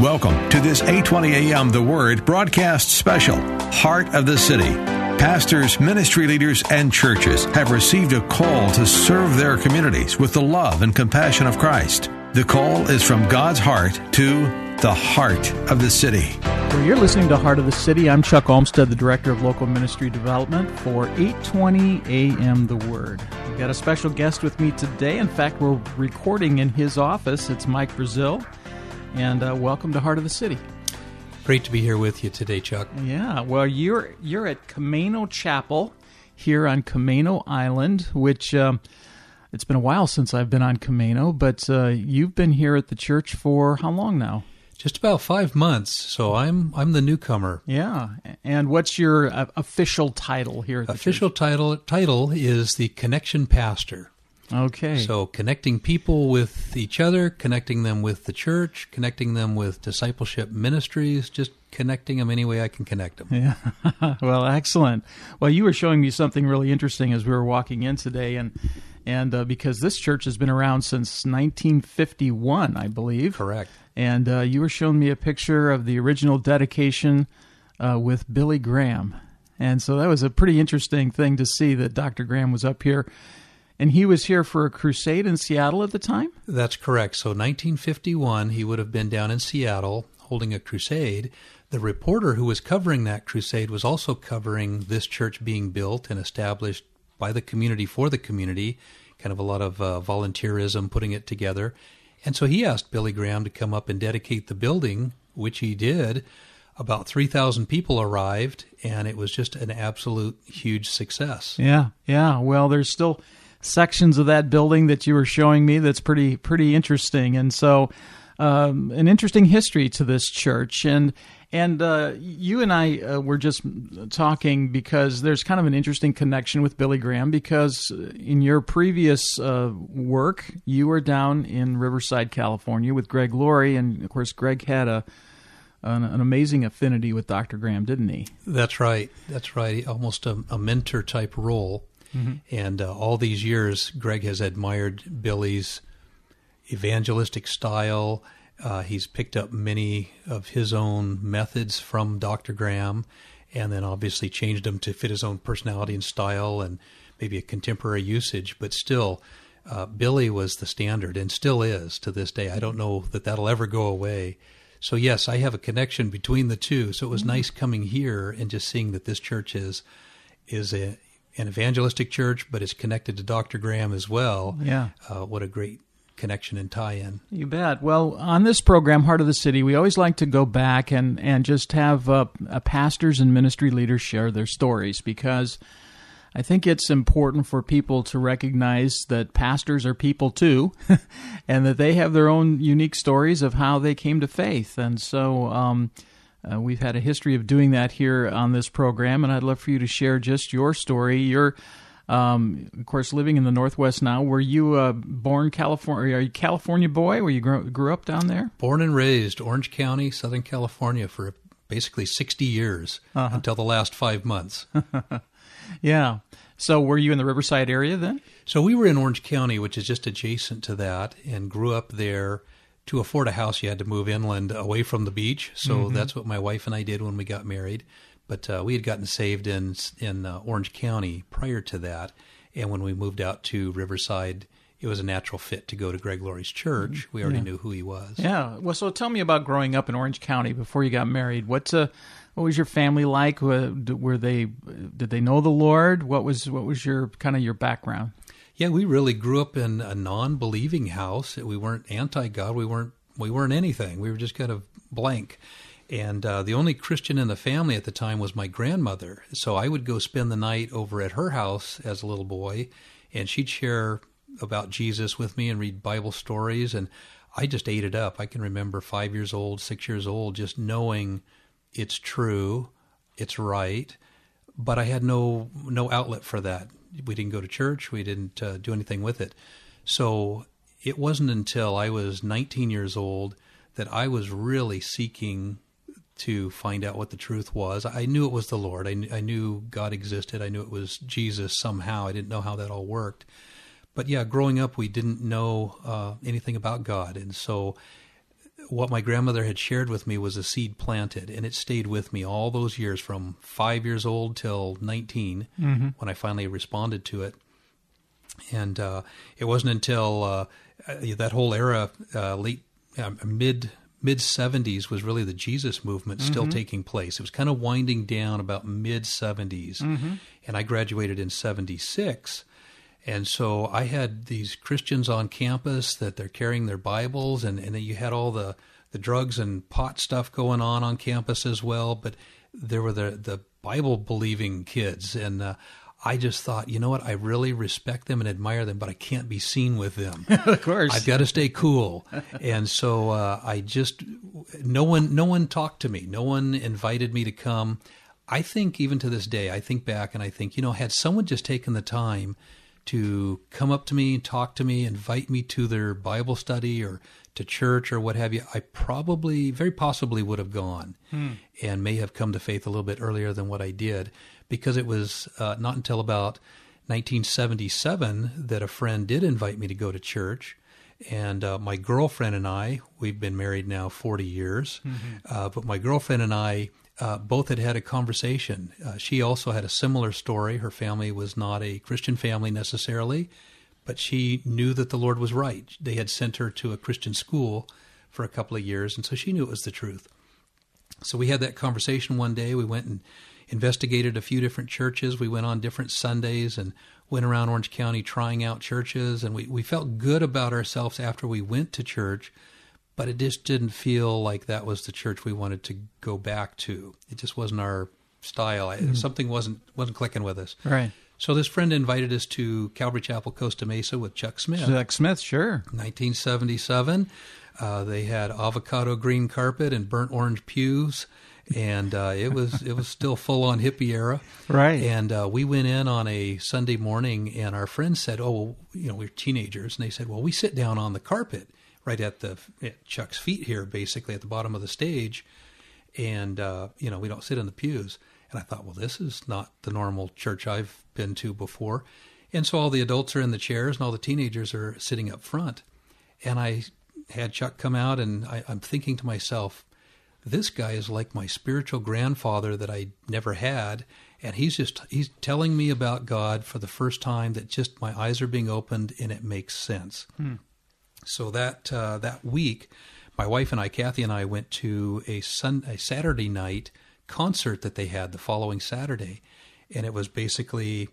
Welcome to this 820 AM The Word broadcast special, Heart of the City. Pastors, ministry leaders, and churches have received a call to serve their communities with the love and compassion of Christ. The call is from God's heart to the heart of the city. Well, you're listening to Heart of the City. I'm Chuck Olmstead, the Director of Local Ministry Development for 820 AM The Word. We've got a special guest with me today. In fact, we're recording in his office. It's Mike Brazeal. And uh, welcome to Heart of the City. Great to be here with you today, Chuck. Yeah, well, you're you're at Camano Chapel here on Camano Island, which um, it's been a while since I've been on Camano, but uh, you've been here at the church for how long now? Just about five months, so I'm I'm the newcomer. Yeah, and what's your uh, official title here? official title title is the connection pastor. Okay. So connecting people with each other, connecting them with the church, connecting them with discipleship ministries, just connecting them any way I can connect them. Yeah. well, excellent. Well, you were showing me something really interesting as we were walking in today, and and uh, because this church has been around since 1951, I believe. Correct. And uh, you were showing me a picture of the original dedication uh, with Billy Graham, and so that was a pretty interesting thing to see that Dr. Graham was up here and he was here for a crusade in Seattle at the time? That's correct. So 1951, he would have been down in Seattle holding a crusade. The reporter who was covering that crusade was also covering this church being built and established by the community for the community, kind of a lot of uh, volunteerism putting it together. And so he asked Billy Graham to come up and dedicate the building, which he did. About 3,000 people arrived, and it was just an absolute huge success. Yeah, yeah. Well, there's still sections of that building that you were showing me that's pretty pretty interesting and so um, an interesting history to this church and and uh, you and I uh, were just talking because there's kind of an interesting connection with Billy Graham because in your previous uh, work you were down in Riverside, California with Greg Laurie, and of course Greg had a an, an amazing affinity with Dr. Graham, didn't he? That's right. That's right. Almost a, a mentor type role. Mm-hmm. And uh, all these years, Greg has admired Billy's evangelistic style. Uh, he's picked up many of his own methods from Dr. Graham, and then obviously changed them to fit his own personality and style and maybe a contemporary usage. But still, uh, Billy was the standard and still is to this day. I don't know that that'll ever go away. So, yes, I have a connection between the two. So it was mm-hmm. nice coming here and just seeing that this church is is a, an evangelistic church, but it's connected to Dr. Graham as well. Yeah. Uh, what a great connection and tie-in. You bet. Well, on this program, Heart of the City, we always like to go back and and just have uh, pastors and ministry leaders share their stories because I think it's important for people to recognize that pastors are people too, and that they have their own unique stories of how they came to faith. And so, um, uh, we've had a history of doing that here on this program, and I'd love for you to share just your story. You're, um, of course, living in the Northwest now. Were you uh, born California? Are you a California boy? Were you grew, grew up down there? Born and raised Orange County, Southern California, for basically 60 years uh-huh. until the last five months. yeah. So, were you in the Riverside area then? So, we were in Orange County, which is just adjacent to that, and grew up there to afford a house, you had to move inland away from the beach. So mm-hmm. that's what my wife and I did when we got married. But uh, we had gotten saved in in uh, Orange County prior to that, and when we moved out to Riverside, it was a natural fit to go to Greg Laurie's church. We already yeah. knew who he was. Yeah. Well, so tell me about growing up in Orange County before you got married. What's uh, what was your family like? Were they did they know the Lord? What was what was your kind of your background? Yeah, we really grew up in a non-believing house. We weren't anti-God. We weren't we weren't anything. We were just kind of blank. And uh, the only Christian in the family at the time was my grandmother. So I would go spend the night over at her house as a little boy, and she'd share about Jesus with me and read Bible stories. And I just ate it up. I can remember five years old, six years old, just knowing it's true, it's right, but I had no no outlet for that. We didn't go to church. We didn't uh, do anything with it. So it wasn't until I was 19 years old that I was really seeking to find out what the truth was. I knew it was the Lord. I, I knew God existed. I knew it was Jesus somehow. I didn't know how that all worked. But yeah, growing up, we didn't know uh, anything about God. And so what my grandmother had shared with me was a seed planted, and it stayed with me all those years from five years old till 19 Mm-hmm. when I finally responded to it. And uh, it wasn't until uh, uh, that whole era, uh, late uh, mid mid 70s, was really the Jesus movement still taking place. It was kind of winding down about mid 70s, and I graduated in 76. And so I had these Christians on campus that they're carrying their Bibles, and, and then you had all the, the drugs and pot stuff going on on campus as well. But there were the, the Bible believing kids. And uh, I just thought, you know what? I really respect them and admire them, but I can't be seen with them. of course. I've got to stay cool. and so uh, I just no one no one talked to me. No one invited me to come. I think even to this day, I think back and I think, you know, had someone just taken the time to come up to me and talk to me, invite me to their Bible study or to church or what have you, I probably, very possibly would have gone and may have come to faith a little bit earlier than what I did because it was uh, not until about 1977 that a friend did invite me to go to church. And uh, my girlfriend and I, we've been married now 40 years, uh, but my girlfriend and I uh, both had had a conversation. Uh, she also had a similar story. Her family was not a Christian family necessarily, but she knew that the Lord was right. They had sent her to a Christian school for a couple of years, and so she knew it was the truth. So we had that conversation one day. We went and investigated a few different churches. We went on different Sundays and went around Orange County trying out churches. And we, we felt good about ourselves after we went to church, but it just didn't feel like that was the church we wanted to go back to. It just wasn't our style. I, Something wasn't wasn't clicking with us. right. So this friend invited us to Calvary Chapel, Costa Mesa with Chuck Smith. Jack Smith, sure. 1977. Uh, they had avocado green carpet and burnt orange pews, and uh, it was it was still full on hippie era. Right. And uh, we went in on a Sunday morning, and our friends said, "Oh, well, you know, we we're teenagers," and they said, "Well, we sit down on the carpet right at the at Chuck's feet here, basically at the bottom of the stage, and uh, you know, we don't sit in the pews." And I thought, well, this is not the normal church I've been to before. And so all the adults are in the chairs, and all the teenagers are sitting up front. And I had Chuck come out, and I, I'm thinking to myself, this guy is like my spiritual grandfather that I never had, and he's just he's telling me about God for the first time that just my eyes are being opened and it makes sense. So that uh, that week, my wife and I, Kathy and I, went to a sun a Saturday night concert that they had the following Saturday, and it was basically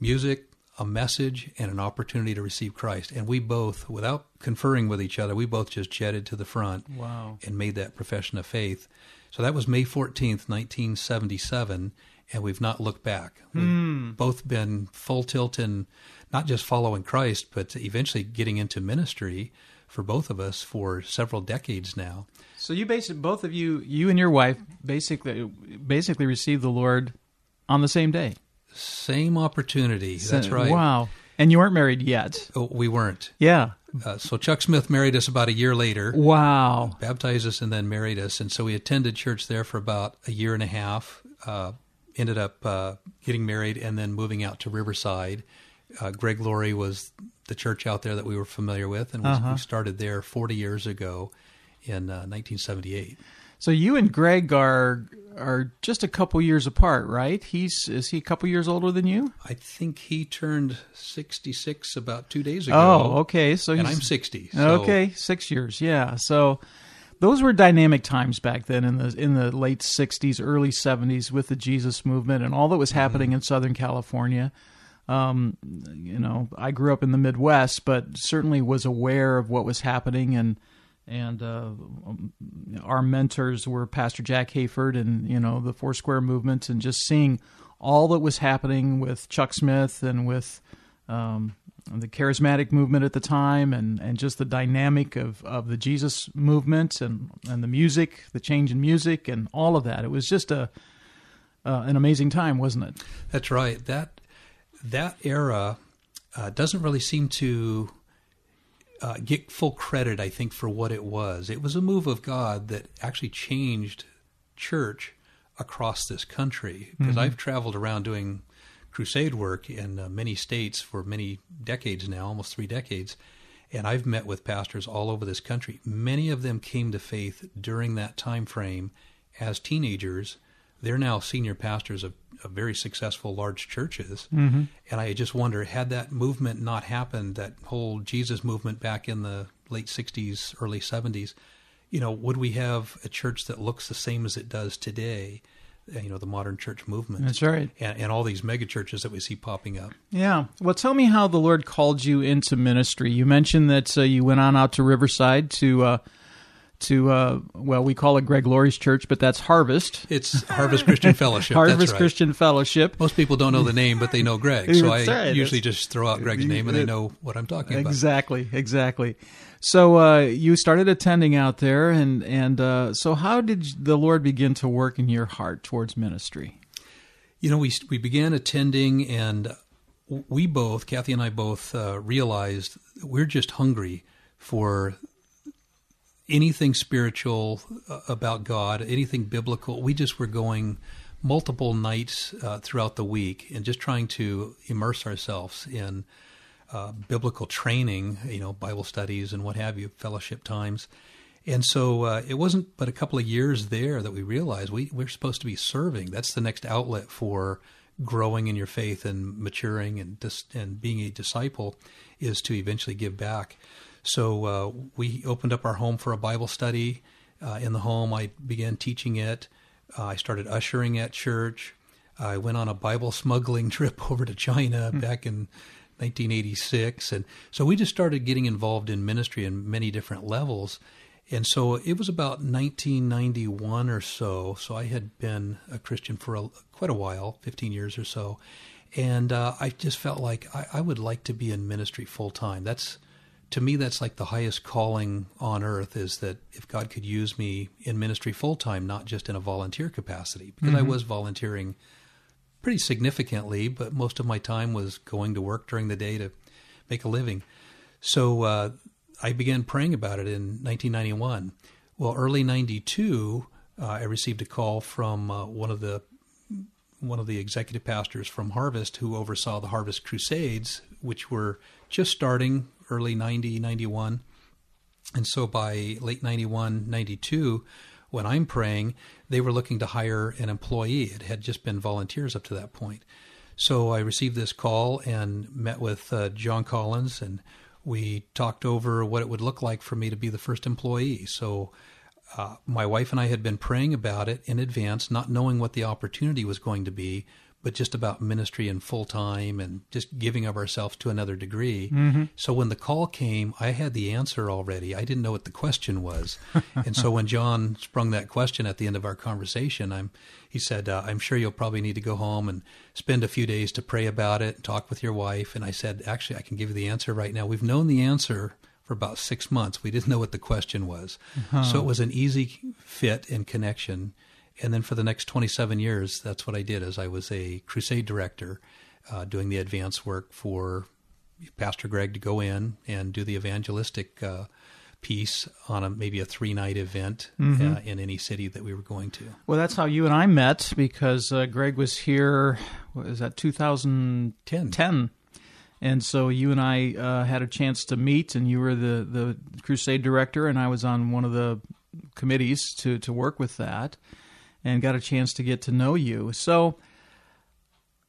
music, a message, and an opportunity to receive Christ. And we both, without conferring with each other, we both just jetted to the front Wow. and made that profession of faith. So that was May 14th, 1977, and we've not looked back. We've both been full tilt in not just following Christ, but eventually getting into ministry for both of us for several decades now. So you basically, both of you, you and your wife, basically, basically received the Lord on the same day. Same opportunity. That's right. Wow. And you weren't married yet. Oh, we weren't. Yeah. Uh, so Chuck Smith married us about a year later. Wow. baptized us and then married us. And so we attended church there for about a year and a half. Uh, ended up uh, getting married and then moving out to Riverside. Uh, Greg Laurie was the church out there that we were familiar with, and we, we started there 40 years ago in uh, 1978. So you and Greg are are just a couple years apart, right? He's is he a couple years older than you? I think he turned 66 about two days ago. Oh, okay. So And I'm 60. So Okay, six years. Yeah. So those were dynamic times back then in the in the late '60s, early '70s with the Jesus movement and all that was happening in Southern California. Um, you know, I grew up in the Midwest, but certainly was aware of what was happening and. And uh, um, our mentors were Pastor Jack Hayford and you know the Foursquare movement, and just seeing all that was happening with Chuck Smith and with um, the charismatic movement at the time, and, and just the dynamic of, of the Jesus movement and and the music, the change in music, and all of that. It was just a uh, an amazing time, wasn't it? That's right. That that era uh, doesn't really seem to uh, get full credit, I think, for what it was. It was a move of God that actually changed church across this country. Because mm-hmm. I've traveled around doing crusade work in uh, many states for many decades now, almost three decades. And I've met with pastors all over this country. Many of them came to faith during that time frame as teenagers. They're now senior pastors of, of very successful large churches. Mm-hmm. And I just wonder, had that movement not happened, that whole Jesus movement back in the late 60s, early 70s, you know, would we have a church that looks the same as it does today? you know the modern church movement. That's right, and, and all these mega churches that we see popping up. Yeah. Well, tell me how the Lord called you into ministry. You mentioned that uh, you went on out to Riverside to. Uh, to uh, well, we call it Greg Laurie's church, but that's Harvest. It's Harvest Christian Fellowship. Harvest right. Christian Fellowship. Most people don't know the name, but they know Greg. So I right. usually that's, just throw out Greg's name, and they know what I'm talking about. Exactly, exactly. So uh, you started attending out there, and and uh, so how did the Lord begin to work in your heart towards ministry? You know, we we began attending, and we both, Kathy and I both, uh, realized we're just hungry for anything spiritual uh, about God, anything biblical. We just were going multiple nights uh, throughout the week and just trying to immerse ourselves in uh, biblical training, you know, Bible studies and what have you, fellowship times. And so uh, it wasn't but a couple of years there that we realized we, we're supposed to be serving. That's the next outlet for growing in your faith and maturing and dis- and being a disciple is to eventually give back. So uh, we opened up our home for a Bible study. Uh, in the home, I began teaching it. Uh, I started ushering at church. I went on a Bible smuggling trip over to China mm. back in 1986. And so we just started getting involved in ministry in many different levels. And so it was about 1991 or so. So I had been a Christian for a, quite a while, 15 years or so. And uh, I just felt like I, I, would like to be in ministry full time. That's to me, that's like the highest calling on earth. Is that if God could use me in ministry full time, not just in a volunteer capacity, because mm-hmm. I was volunteering pretty significantly, but most of my time was going to work during the day to make a living. So uh, I began praying about it in 1991. Well, early 92, uh, I received a call from uh, one of the one of the executive pastors from Harvest who oversaw the Harvest Crusades, which were just starting early 90, 91. And so by late 91, 92, when I'm praying, they were looking to hire an employee. It had just been volunteers up to that point. So I received this call and met with uh, John Collins, and we talked over what it would look like for me to be the first employee. So uh, my wife and I had been praying about it in advance, not knowing what the opportunity was going to be, but just about ministry and full time and just giving of ourselves to another degree. Mm-hmm. So when the call came, I had the answer already. I didn't know what the question was, and so when John sprung that question at the end of our conversation, I'm he said, uh, "I'm sure you'll probably need to go home and spend a few days to pray about it, and talk with your wife." And I said, "Actually, I can give you the answer right now. We've known the answer." For about six months, we didn't know what the question was, uh-huh. so it was an easy fit and connection and then for the next 27 years, that's what I did. As I was a crusade director, uh, doing the advance work for Pastor Greg to go in and do the evangelistic uh, piece on a maybe a three night event mm-hmm. uh, in any city that we were going to. Well, that's how you and I met because uh, Greg was here. What is that 2010? 10. And so you and I uh, had a chance to meet, and you were the, the crusade director, and I was on one of the committees to, to work with that and got a chance to get to know you. So,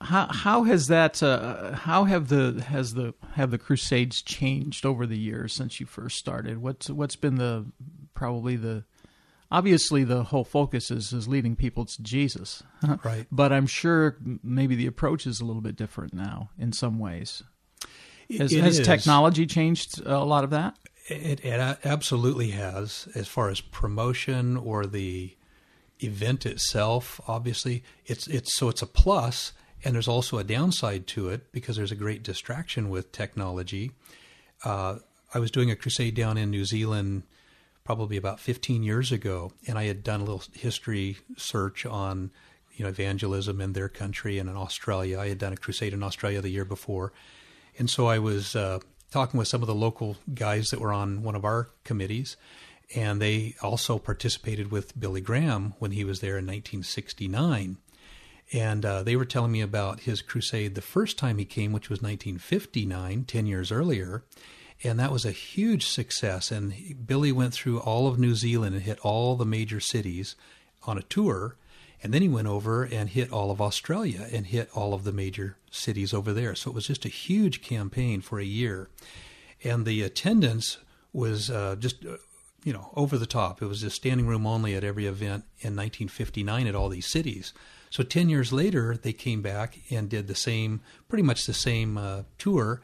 how how has that uh, how have the has the have the Crusades changed over the years since you first started? What's what's been the probably the obviously the whole focus is, is leading people to Jesus, right? but I'm sure maybe the approach is a little bit different now in some ways. Has, has technology changed a lot of that? It, it absolutely has, as far as promotion or the event itself, obviously, it's it's so it's a plus, And there's also a downside to it because there's a great distraction with technology. Uh, I was doing a crusade down in New Zealand probably about 15 years ago, and I had done a little history search on you know evangelism in their country and in Australia. I had done a crusade in Australia the year before, and so I was uh, talking with some of the local guys that were on one of our committees, and they also participated with Billy Graham when he was there in 1969. And uh, they were telling me about his crusade the first time he came, which was 1959, 10 years earlier. And that was a huge success. And Billy went through all of New Zealand and hit all the major cities on a tour. And then he went over and hit all of Australia and hit all of the major cities over there. So it was just a huge campaign for a year. And the attendance was uh, just, uh, you know, over the top. It was just standing room only at every event in 1959 at all these cities. So 10 years later, they came back and did the same, pretty much the same uh, tour,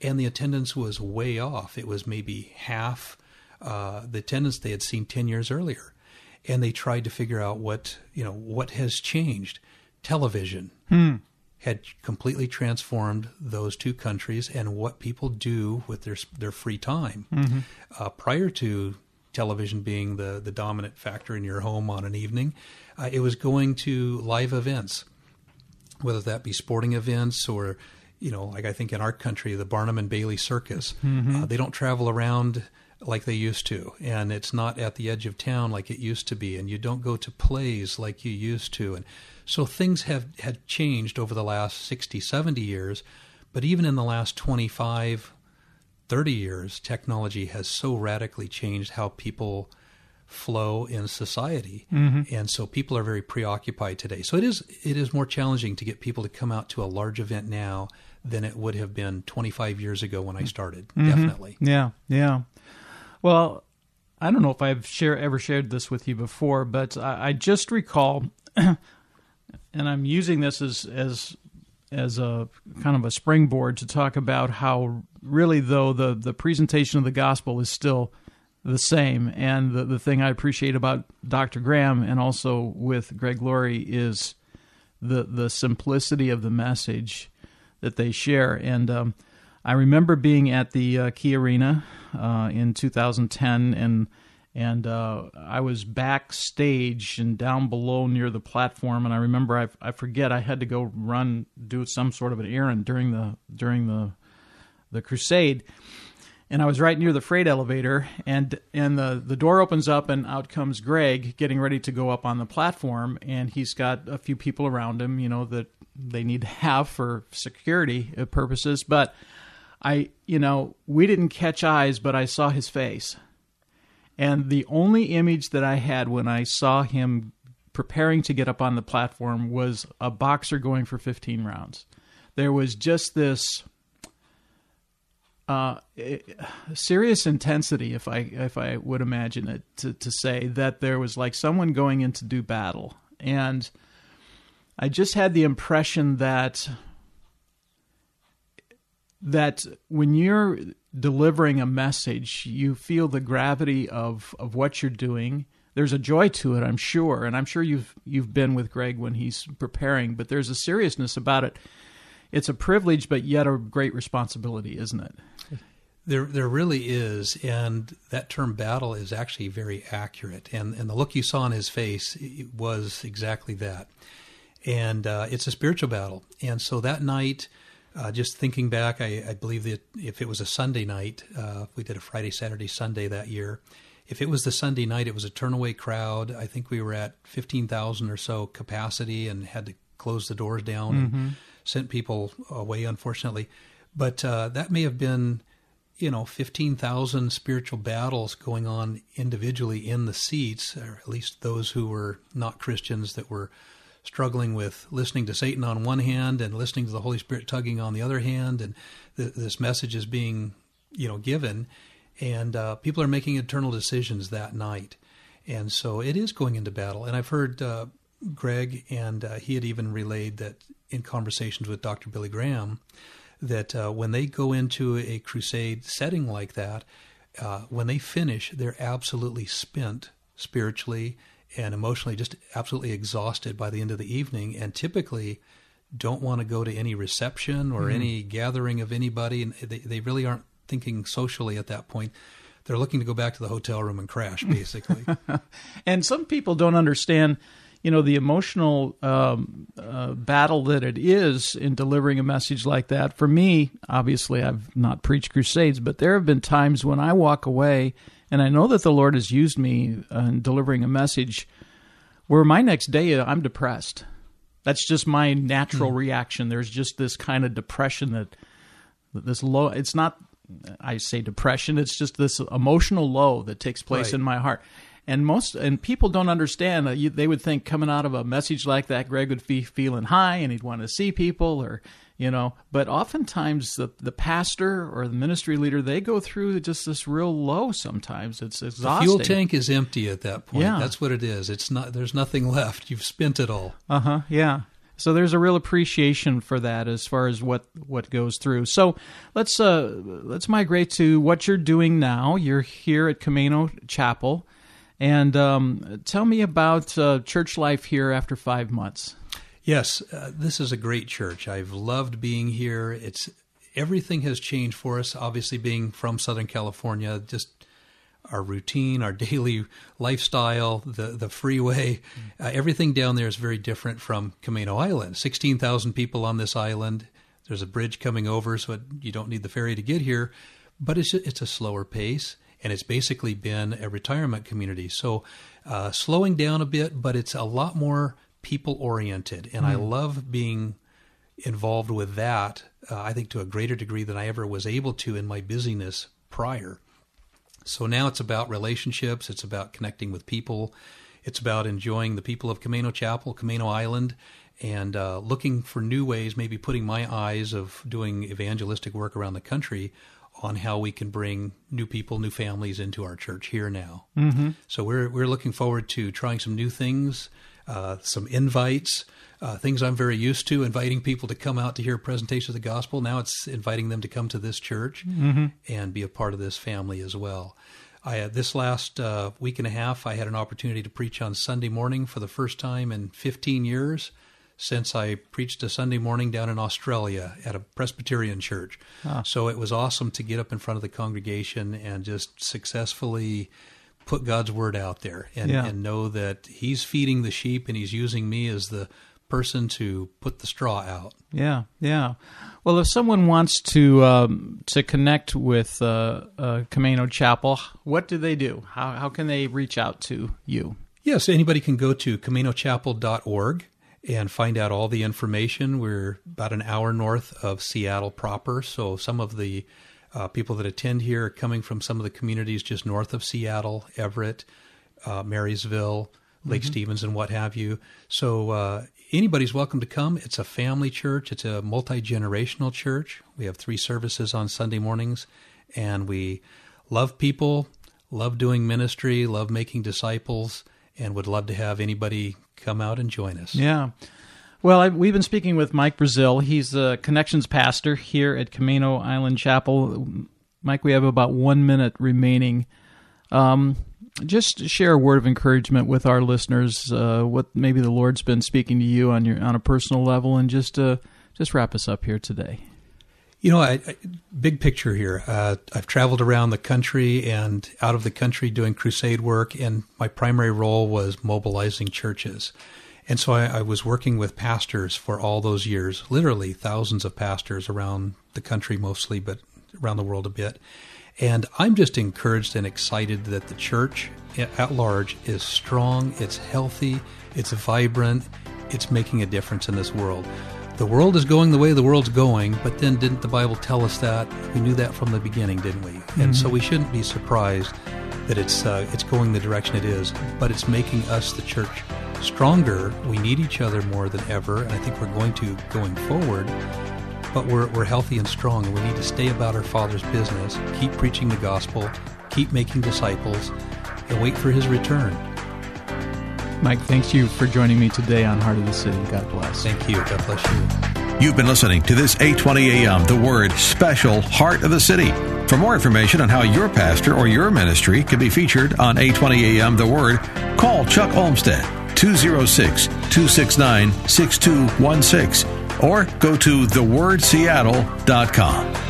and the attendance was way off. It was maybe half uh, the attendance they had seen 10 years earlier. And they tried to figure out what, you know, what has changed. Television hmm. had completely transformed those two countries and what people do with their, their free time. Mm-hmm. Uh, prior to television being the, the dominant factor in your home on an evening, uh, it was going to live events, whether that be sporting events or, you know, like I think in our country, the Barnum and Bailey Circus. Mm-hmm. Uh, they don't travel around like they used to, and it's not at the edge of town like it used to be, and you don't go to plays like you used to, and so things have had changed over the last 60, 70 years, but even in the last 25, 30 years, technology has so radically changed how people flow in society, Mm-hmm. and so people are very preoccupied today. So it is it is more challenging to get people to come out to a large event now than it would have been 25 years ago when I started. Definitely. Yeah, yeah. Well, I don't know if I've share, ever shared this with you before, but I, I just recall, and I'm using this as as as a kind of a springboard to talk about how really though the the presentation of the gospel is still the same, and the the thing I appreciate about Dr. Graham and also with Greg Laurie is the the simplicity of the message that they share, and um, I remember being at the uh, Key Arena uh, in 2010, and and uh, I was backstage and down below near the platform, and I remember I, I forget I had to go run do some sort of an errand during the during the the crusade, and I was right near the freight elevator, and and the the door opens up, and out comes Greg, getting ready to go up on the platform, and he's got a few people around him, you know that they need to have for security purposes, but I you know we didn't catch eyes, but I saw his face, and the only image that I had when I saw him preparing to get up on the platform was a boxer going for 15 rounds. There was just this uh, serious intensity, if I if I would imagine it, to, to say that there was like someone going in to do battle, and I just had the impression that that when you're delivering a message, you feel the gravity of of what you're doing. There's a joy to it, I'm sure, and I'm sure you've you've been with Greg when he's preparing, but there's a seriousness about it. It's a privilege, but yet a great responsibility, isn't it? There, there really is, and that term "battle" is actually very accurate. And and the look you saw on his face was exactly that. And uh, it's a spiritual battle. And so that night, uh, just thinking back, I, I, believe that if it was a Sunday night, uh, we did a Friday, Saturday, Sunday that year. If it was the Sunday night, it was a turnaway crowd. I think we were at fifteen thousand or so capacity, and had to close the doors down Mm-hmm. and sent people away, unfortunately. But uh, that may have been you know, 15,000 spiritual battles going on individually in the seats, or at least those who were not Christians that were struggling with listening to Satan on one hand and listening to the Holy Spirit tugging on the other hand. And th- this message is being, you know, given. And uh, people are making eternal decisions that night. And so it is going into battle. And I've heard uh, Greg, and uh, he had even relayed that in conversations with Dr. Billy Graham, that uh, when they go into a crusade setting like that, uh, when they finish, they're absolutely spent spiritually and emotionally, just absolutely exhausted by the end of the evening. And typically, don't want to go to any reception or mm-hmm. any gathering of anybody, and they, they really aren't thinking socially at that point. They're looking to go back to the hotel room and crash, basically. and some people don't understand you know the emotional um, uh, battle that it is in delivering a message like that. For me, obviously, I've not preached crusades, but there have been times when I walk away and I know that the Lord has used me in delivering a message where my next day I'm depressed. That's just my natural mm. reaction. There's just this kind of depression that this low. It's not. I say depression. It's just this emotional low that takes place right. in my heart and most and people don't understand. Uh, you, they would think coming out of a message like that, Greg would be feeling high and he'd want to see people, or you know. But oftentimes, the the pastor or the ministry leader they go through just this real low. Sometimes it's exhausting. The fuel tank is empty at that point. Yeah. that's what it is. It's not. There's nothing left. You've spent it all. Uh huh. Yeah. So there's a real appreciation for that as far as what, what goes through. So let's uh, let's migrate to what you're doing now. You're here at Camano Chapel. And um, tell me about uh, church life here after five months. Yes, uh, this is a great church. I've loved being here. It's everything has changed for us. Obviously, being from Southern California, just our routine, our daily lifestyle, the the freeway, uh, everything down there is very different from Camano Island. Sixteen thousand people on this island. There's a bridge coming over, so it, you don't need the ferry to get here. But it's it's a slower pace and it's basically been a retirement community. So uh, slowing down a bit, but it's a lot more people oriented, and mm. I love being involved with that. Uh, I think to a greater degree than I ever was able to in my busyness prior. So now it's about relationships. It's about connecting with people. It's about enjoying the people of Camano Chapel, Camano Island, and uh, looking for new ways, maybe putting my eyes of doing evangelistic work around the country on how we can bring new people, new families into our church here now. Mm-hmm. So we're we're looking forward to trying some new things, uh, some invites, uh, things I'm very used to, inviting people to come out to hear a presentation of the gospel. Now it's inviting them to come to this church mm-hmm. and be a part of this family as well. I, uh, this last uh, week and a half, I had an opportunity to preach on Sunday morning for the first time in 15 years since I preached a Sunday morning down in Australia at a Presbyterian church. Ah. So it was awesome to get up in front of the congregation and just successfully put God's word out there and, yeah. and know that He's feeding the sheep and He's using me as the person to put the straw out. Yeah, yeah. Well, if someone wants to um, to connect with uh, uh, Camano Chapel, what do they do? How how can they reach out to you? Yes, anybody can go to camanochapel.org and find out all the information. We're about an hour north of Seattle proper, so some of the uh, people that attend here are coming from some of the communities just north of Seattle, Everett, uh, Marysville, Lake mm-hmm. Stevens, and what have you. So uh, anybody's welcome to come. It's a family church. It's a multi generational church. We have three services on Sunday mornings, and we love people, love doing ministry, love making disciples, and would love to have anybody come out and join us. Yeah. Well, I, we've been speaking with Mike Brazeal. He's the connections pastor here at Camano Island Chapel. Mike, we have about one minute remaining. Um, just share a word of encouragement with our listeners. Uh, what maybe the Lord's been speaking to you on your on a personal level, and just uh, just wrap us up here today. You know, I, I, big picture here. Uh, I've traveled around the country and out of the country doing crusade work, and my primary role was mobilizing churches. And so I, I, was working with pastors for all those years, literally thousands of pastors around the country mostly, but around the world a bit. And I'm just encouraged and excited that the church at large is strong, it's healthy, it's vibrant, it's making a difference in this world the world is going the way the world's going, but then didn't the Bible tell us that? We knew that from the beginning, didn't we? Mm-hmm. And so we shouldn't be surprised that it's uh, it's going the direction it is, but it's making us the church stronger. We need each other more than ever, and I think we're going to going forward. But we're we're healthy and strong, and we need to stay about our Father's business, keep preaching the gospel, keep making disciples, and wait for His return. Mike, thanks you for joining me today on Heart of the City. God bless. Thank you. God bless you. You've been listening to this 820 AM, The Word Special Heart of the City. For more information on how your pastor or your ministry can be featured on 820 AM, The Word, call Chuck Olmstead, 206 269 6216 or go to thewordseattle.com.